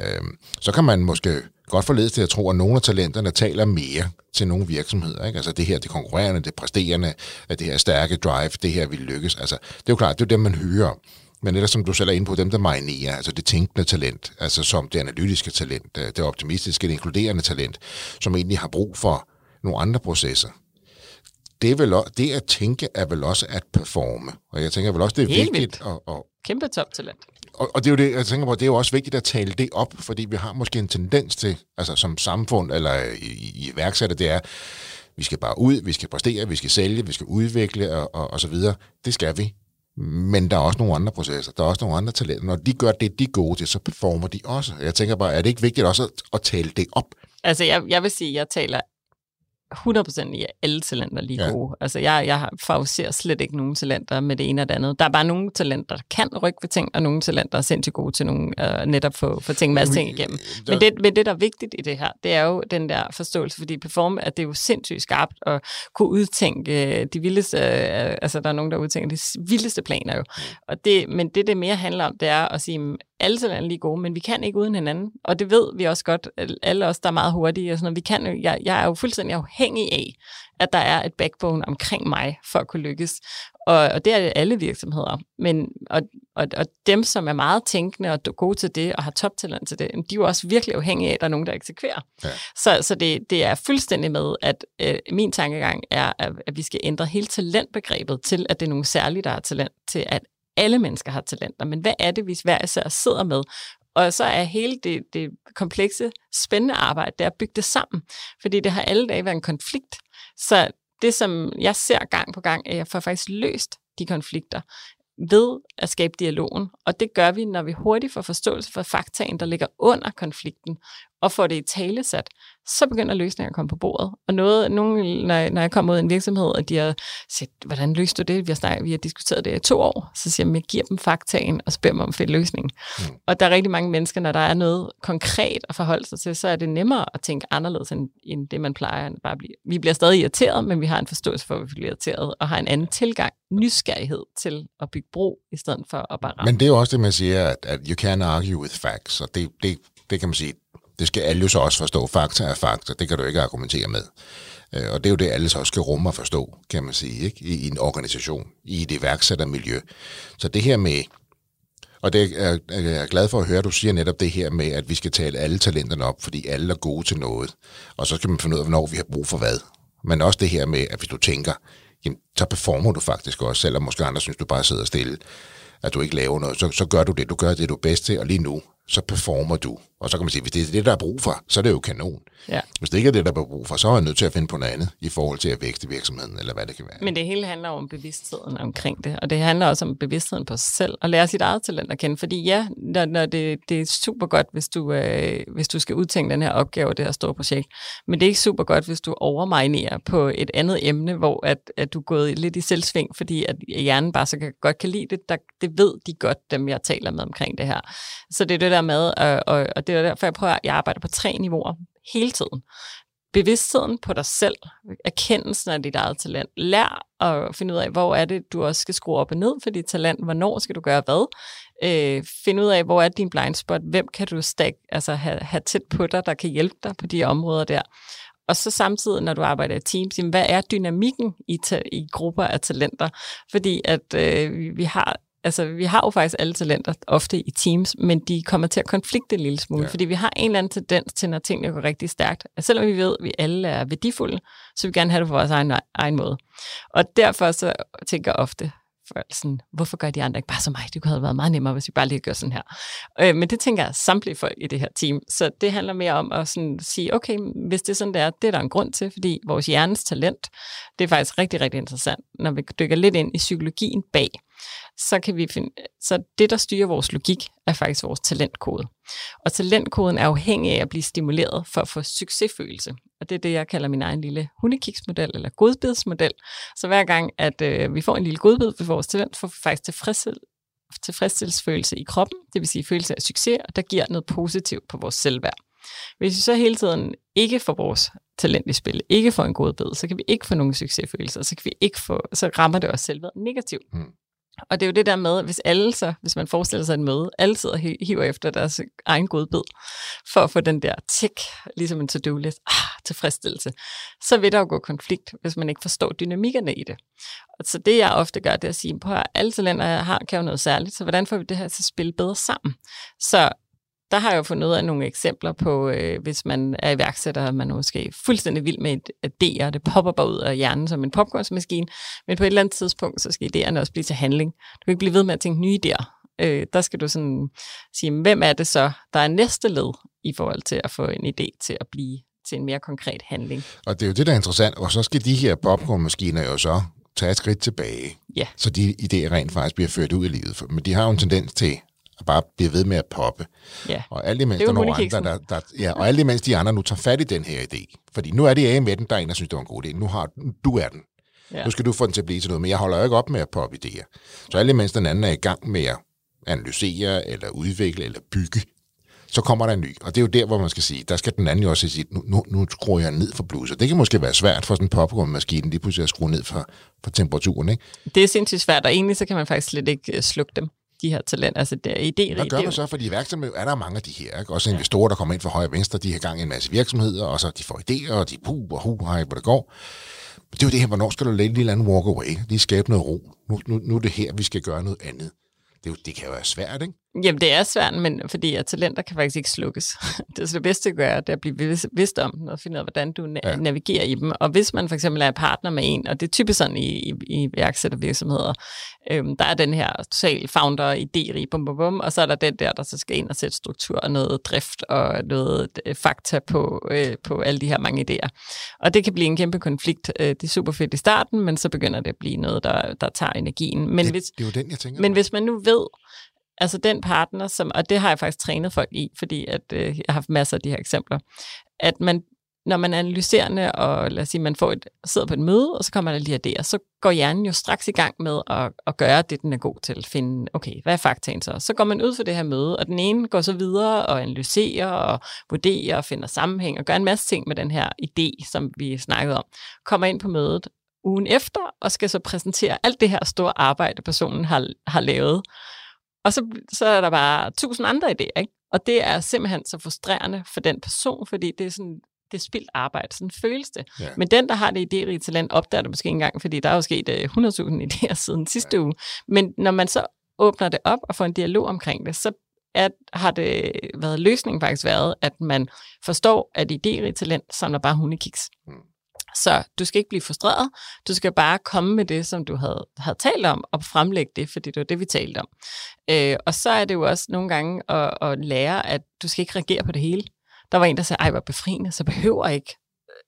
Øh, så kan man måske godt forledes til at tro, at nogle af talenterne taler mere til nogle virksomheder. Ikke? Altså det her, det konkurrerende, det præsterende, det her stærke drive, det her vil lykkes. Altså, det er jo klart, det er det, man hører. Men ellers, som du selv er inde på, dem, der marinerer, altså det tænkende talent, altså som det analytiske talent, det optimistiske, det inkluderende talent, som egentlig har brug for nogle andre processer. Det, er vel, det at tænke er vel også at performe. Og jeg tænker vel også, det er Helt vigtigt. At, at, Kæmpe talent. Og, og det er jo det, jeg tænker på, det er jo også vigtigt at tale det op, fordi vi har måske en tendens til, altså som samfund eller i, i iværksætter, det er, vi skal bare ud, vi skal præstere, vi skal sælge, vi skal udvikle og, og, og så videre. Det skal vi. Men der er også nogle andre processer, der er også nogle andre talenter. Når de gør det, de er gode til, så performer de også. Jeg tænker bare, er det ikke vigtigt også at, at tale det op? Altså, jeg, jeg vil sige, at jeg taler 100% i, at alle talenter er lige ja. gode. Altså, jeg, jeg favoriserer slet ikke nogen talenter med det ene og det andet. Der er bare nogle talenter, der kan rykke ved ting, og nogle talenter er sindssygt gode til nogle, uh, netop få, få ting, masse ting igennem. Der... Men, det, men det, der er vigtigt i det her, det er jo den der forståelse, fordi perform, at det er jo sindssygt skarpt at kunne udtænke de vildeste, uh, altså der er nogen, der udtænker de vildeste planer jo. Og det, men det, det mere handler om, det er at sige, alle er lige gode, men vi kan ikke uden hinanden. Og det ved vi også godt, alle os, der er meget hurtige og sådan noget. Vi kan jo, jeg, jeg er jo fuldstændig afhængig af, at der er et backbone omkring mig for at kunne lykkes. Og, og det er alle virksomheder. Men, og, og, og dem, som er meget tænkende og gode til det, og har toptalent til det, de er jo også virkelig afhængige af, at der er nogen, der eksekverer. Ja. Så, så det, det er fuldstændig med, at øh, min tankegang er, at, at vi skal ændre hele talentbegrebet til, at det er nogle særlige, der har talent, til at alle mennesker har talenter, men hvad er det, vi hver især sidder med? Og så er hele det, det komplekse, spændende arbejde, det er at bygge det sammen. Fordi det har alle dage været en konflikt. Så det, som jeg ser gang på gang, er, at jeg får faktisk løst de konflikter ved at skabe dialogen. Og det gør vi, når vi hurtigt får forståelse for faktaen, der ligger under konflikten, og får det i talesat, så begynder løsninger at komme på bordet. Og noget, nogen, når, jeg, når jeg kommer ud i en virksomhed, og de har set, hvordan løste du det? Vi har, snakket, vi har diskuteret det i to år. Så siger jeg, jeg giver dem faktaen, og spørger dem om fedt løsning. Mm. Og der er rigtig mange mennesker, når der er noget konkret at forholde sig til, så er det nemmere at tænke anderledes, end, end det, man plejer. End bare blive. Vi bliver stadig irriteret, men vi har en forståelse for, at vi bliver irriteret, og har en anden tilgang, nysgerrighed til at bygge bro, i stedet for at bare ramme. Men det er jo også det, man siger, at, at you can argue with facts, og det, det, det kan man sige, det skal alle jo så også forstå. Fakta er fakta, det kan du ikke argumentere med. Øh, og det er jo det, alle så også skal rumme og forstå, kan man sige, ikke? I, en organisation, i et iværksættermiljø. Så det her med, og det er, jeg er glad for at høre, at du siger netop det her med, at vi skal tale alle talenterne op, fordi alle er gode til noget. Og så skal man finde ud af, hvornår vi har brug for hvad. Men også det her med, at hvis du tænker, jamen, så performer du faktisk også, selvom måske andre synes, du bare sidder stille, at du ikke laver noget, så, så gør du det. Du gør det, du er bedst til, og lige nu, så performer du. Og så kan man sige, hvis det er det, der er brug for, så er det jo kanon. Ja. Hvis det ikke er det, der er brug for, så er jeg nødt til at finde på noget andet i forhold til at vækste virksomheden, eller hvad det kan være. Men det hele handler om bevidstheden omkring det, og det handler også om bevidstheden på sig selv, og lære sit eget talent at kende. Fordi ja, når, når det, det er super godt, hvis du, øh, hvis du skal udtænke den her opgave, det her store projekt, men det er ikke super godt, hvis du overminerer på et andet emne, hvor at, at du er gået lidt i selvsving, fordi at hjernen bare så kan, godt kan lide det. Der, det ved de godt, dem jeg taler med omkring det her. Så det er det der med, og, og, og det er derfor, jeg prøver, at jeg arbejder på tre niveauer hele tiden. Bevidstheden på dig selv, erkendelsen af dit eget talent. Lær at finde ud af, hvor er det, du også skal skrue op og ned for dit talent. Hvornår skal du gøre hvad? Øh, find ud af, hvor er din blind spot? Hvem kan du stak, altså have, have tæt på dig, der kan hjælpe dig på de områder der? Og så samtidig, når du arbejder i teams, jamen, hvad er dynamikken i, ta- i grupper af talenter? Fordi at øh, vi har altså, vi har jo faktisk alle talenter ofte i teams, men de kommer til at konflikte en lille smule, ja. fordi vi har en eller anden tendens til, når tingene går rigtig stærkt. Altså, selvom vi ved, at vi alle er værdifulde, så vil vi gerne have det på vores egen, egen måde. Og derfor så tænker jeg ofte, for sådan, hvorfor gør de andre ikke bare som mig? Det kunne have været meget nemmere, hvis vi bare lige gør sådan her. Øh, men det tænker jeg samtlige folk i det her team. Så det handler mere om at sådan sige, okay, hvis det er sådan, det er, det er der en grund til, fordi vores hjernes talent, det er faktisk rigtig, rigtig interessant, når vi dykker lidt ind i psykologien bag så kan vi finde, så det, der styrer vores logik, er faktisk vores talentkode. Og talentkoden er afhængig af at blive stimuleret for at få succesfølelse. Og det er det, jeg kalder min egen lille hundekiksmodel, eller godbidsmodel. Så hver gang, at øh, vi får en lille godbid ved vores talent, får vi faktisk tilfredshed, tilfredsstillelsesfølelse i kroppen, det vil sige følelse af succes, og der giver noget positivt på vores selvværd. Hvis vi så hele tiden ikke får vores talent i spil, ikke får en god bid, så kan vi ikke få nogen succesfølelser, så kan vi ikke få, så rammer det os selvværd negativt. Mm. Og det er jo det der med, hvis alle så, hvis man forestiller sig en møde, alle sidder og hiver efter deres egen godbid, for at få den der tik, ligesom en to-do-list, ah, tilfredsstillelse, så vil der jo gå konflikt, hvis man ikke forstår dynamikkerne i det. Og så det jeg ofte gør, det er at sige, på at alle talenter, jeg har, kan jo noget særligt, så hvordan får vi det her til at spille bedre sammen? Så der har jeg jo fundet ud af nogle eksempler på, øh, hvis man er iværksætter, man er måske fuldstændig vild med idéer, det popper bare ud af hjernen som en popcornsmaskine, men på et eller andet tidspunkt, så skal idéerne også blive til handling. Du kan ikke blive ved med at tænke nye idéer. Øh, der skal du sådan sige, hvem er det så, der er næste led i forhold til at få en idé til at blive til en mere konkret handling. Og det er jo det, der er interessant, og så skal de her popcornmaskiner jo så tage et skridt tilbage, ja. så de idéer rent faktisk bliver ført ud i livet. Men de har jo en tendens til og bare bliver ved med at poppe. Ja. Og alt imens, der nogle andre, der, der, ja, og alt imens de andre nu tager fat i den her idé. Fordi nu er det af med den, der er en, der synes, det var en god idé. Nu har du er den. Ja. Nu skal du få den til at blive til noget, men jeg holder jo ikke op med at poppe idéer. Så alt imens den anden er i gang med at analysere, eller udvikle, eller bygge, så kommer der en ny. Og det er jo der, hvor man skal sige, der skal den anden jo også sige, nu, nu, nu skruer jeg ned for bluser. Det kan måske være svært for sådan en popcornmaskine lige pludselig at skrue ned for, for temperaturen. Ikke? Det er sindssygt svært, og egentlig så kan man faktisk slet ikke øh, slukke dem de her talenter. Altså, det er idérigt. Hvad gør man så? Fordi iværksætter er der mange af de her. Ikke? Også investorer, der kommer ind fra højre og venstre, de har gang i en masse virksomheder, og så de får idéer, og de puh og hu, hej, hvor det går. Det er jo det her, hvornår skal du lade en lille anden walk away? Lige skabe noget ro. Nu, nu, nu er det her, vi skal gøre noget andet. Det, det kan jo være svært, ikke? Jamen, det er svært, men fordi at talenter kan faktisk ikke slukkes. Det, er det bedste at gøre, det er at blive vidst om dem, og finde ud af, hvordan du na- ja. navigerer i dem. Og hvis man for eksempel er partner med en, og det er typisk sådan i, i, i værksættervirksomheder, øhm, der er den her total founder idé bum, bum, bum, og så er der den der, der så skal ind og sætte struktur og noget drift og noget øh, fakta på, øh, på alle de her mange idéer. Og det kan blive en kæmpe konflikt. Øh, det er super fedt i starten, men så begynder det at blive noget, der, der tager energien. Men det, hvis, det er jo den, jeg tænker. Men hvis man nu ved, Altså den partner, som, og det har jeg faktisk trænet folk i, fordi at, øh, jeg har haft masser af de her eksempler, at man når man er analyserende, og lad os sige, man får et, sidder på et møde, og så kommer der lige der, så går hjernen jo straks i gang med at, at gøre det, den er god til. Finde, okay, hvad er faktaen så? Så går man ud for det her møde, og den ene går så videre og analyserer og vurderer og finder sammenhæng og gør en masse ting med den her idé, som vi snakkede om. Kommer ind på mødet ugen efter og skal så præsentere alt det her store arbejde, personen har, har lavet. Og så, så er der bare tusind andre idéer, ikke? Og det er simpelthen så frustrerende for den person, fordi det er sådan, det er spildt arbejde. Sådan føles det. Ja. Men den, der har det idérige talent, opdager det måske engang, fordi der er jo sket uh, 100.000 idéer siden sidste ja. uge. Men når man så åbner det op og får en dialog omkring det, så at, har det været løsningen faktisk været, at man forstår, at idérige talent samler bare hundekiks. Mm. Så du skal ikke blive frustreret. Du skal bare komme med det, som du havde, havde talt om, og fremlægge det, fordi det var det, vi talte om. Øh, og så er det jo også nogle gange at, at lære, at du skal ikke reagere på det hele. Der var en, der sagde, ej, hvor befriende, så behøver ikke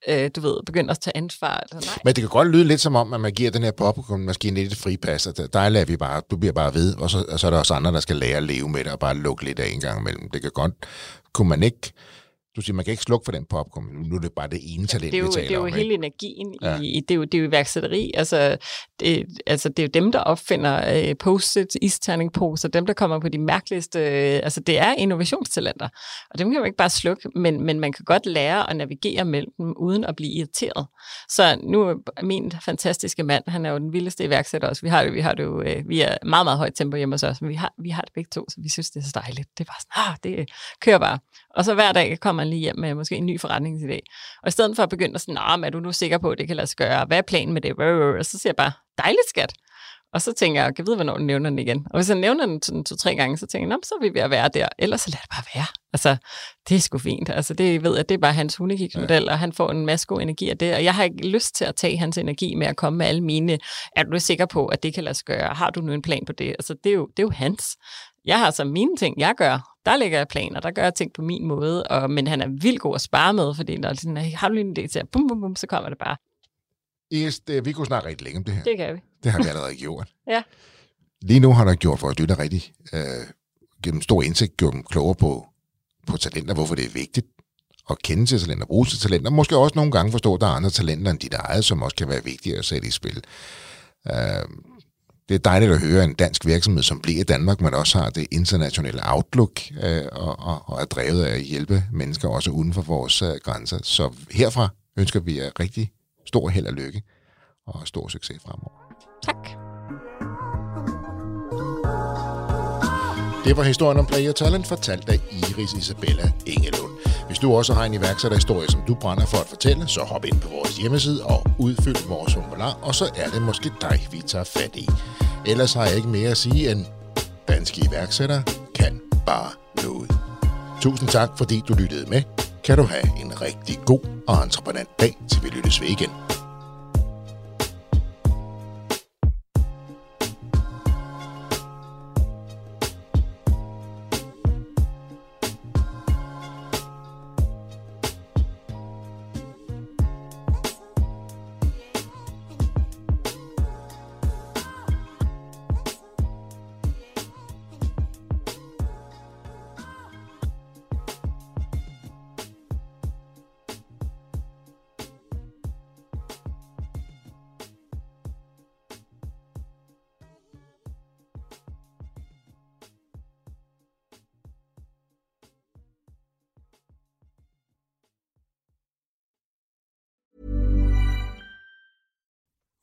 øh, du ved, begynder at tage ansvar. Eller nej. Men det kan godt lyde lidt som om, at man giver den her popcornmaskine lidt et fripas, og der lader vi bare, du bliver bare ved, og så, og så er der også andre, der skal lære at leve med det, og bare lukke lidt af en gang imellem. Det kan godt, kunne man ikke du siger, man kan ikke slukke for den popcorn, nu er det bare det ene talent, det er jo, vi taler Det er jo om, hele energien ja. i, det er jo, det er jo iværksætteri, altså det, altså det er jo dem, der opfinder øh, post-it, isterningposer, dem, der kommer på de mærkeligste, øh, altså det er innovationstalenter, og dem kan man ikke bare slukke, men, men man kan godt lære at navigere mellem dem, uden at blive irriteret. Så nu er min fantastiske mand, han er jo den vildeste iværksætter også, vi har det, vi har det jo, øh, vi er meget, meget højt tempo hjemme hos os, men vi har, vi har det begge to, så vi synes, det er så dejligt. Det er bare sådan, ah, det kører bare. Og så hver dag kommer han lige hjem med måske en ny forretningsidé. Og i stedet for at begynde at sige, er du nu sikker på, at det kan lade sig gøre? Hvad er planen med det? Og så siger jeg bare, dejligt skat. Og så tænker jeg, kan jeg vide, hvornår du nævner den igen? Og hvis jeg nævner den sådan to-tre gange, så tænker jeg, så er vi ved at være der. Ellers så lad det bare være. Altså, det er sgu fint. Altså, det ved jeg, det er bare hans hundekiksmodel, ja. og han får en masse god energi af det. Og jeg har ikke lyst til at tage hans energi med at komme med alle mine, er du sikker på, at det kan lade sig gøre? Har du nu en plan på det? Altså, det er jo, det er jo hans. Jeg har så mine ting, jeg gør. Der lægger jeg planer, der gør jeg ting på min måde, og, men han er vildt god at spare med, fordi når sådan, har du lige en idé til, bum, bum, bum, så kommer det bare. Yes, det, vi kunne snakke rigtig længe om det her. Det kan vi. Det har vi allerede gjort. ja. Lige nu har der gjort for at lytte rigtig, øh, gennem stor indsigt, gjort dem klogere på, på talenter, hvorfor det er vigtigt at kende til talenter, bruge til talenter, måske også nogle gange forstå, at der er andre talenter end dit eget, som også kan være vigtige at sætte i spil. Øh, det er dejligt at høre en dansk virksomhed, som bliver i Danmark, men også har det internationale outlook øh, og, og, og er drevet af at hjælpe mennesker også uden for vores øh, grænser. Så herfra ønsker vi jer rigtig stor held og lykke og stor succes fremover. Tak. Det var historien om Player Talent, fortalt af Iris Isabella Engelund. Hvis du også har en iværksætterhistorie, som du brænder for at fortælle, så hop ind på vores hjemmeside og udfyld vores formular, og så er det måske dig, vi tager fat i. Ellers har jeg ikke mere at sige end, danske iværksættere kan bare noget. Tusind tak, fordi du lyttede med. Kan du have en rigtig god og entreprenant dag, til vi lyttes ved igen.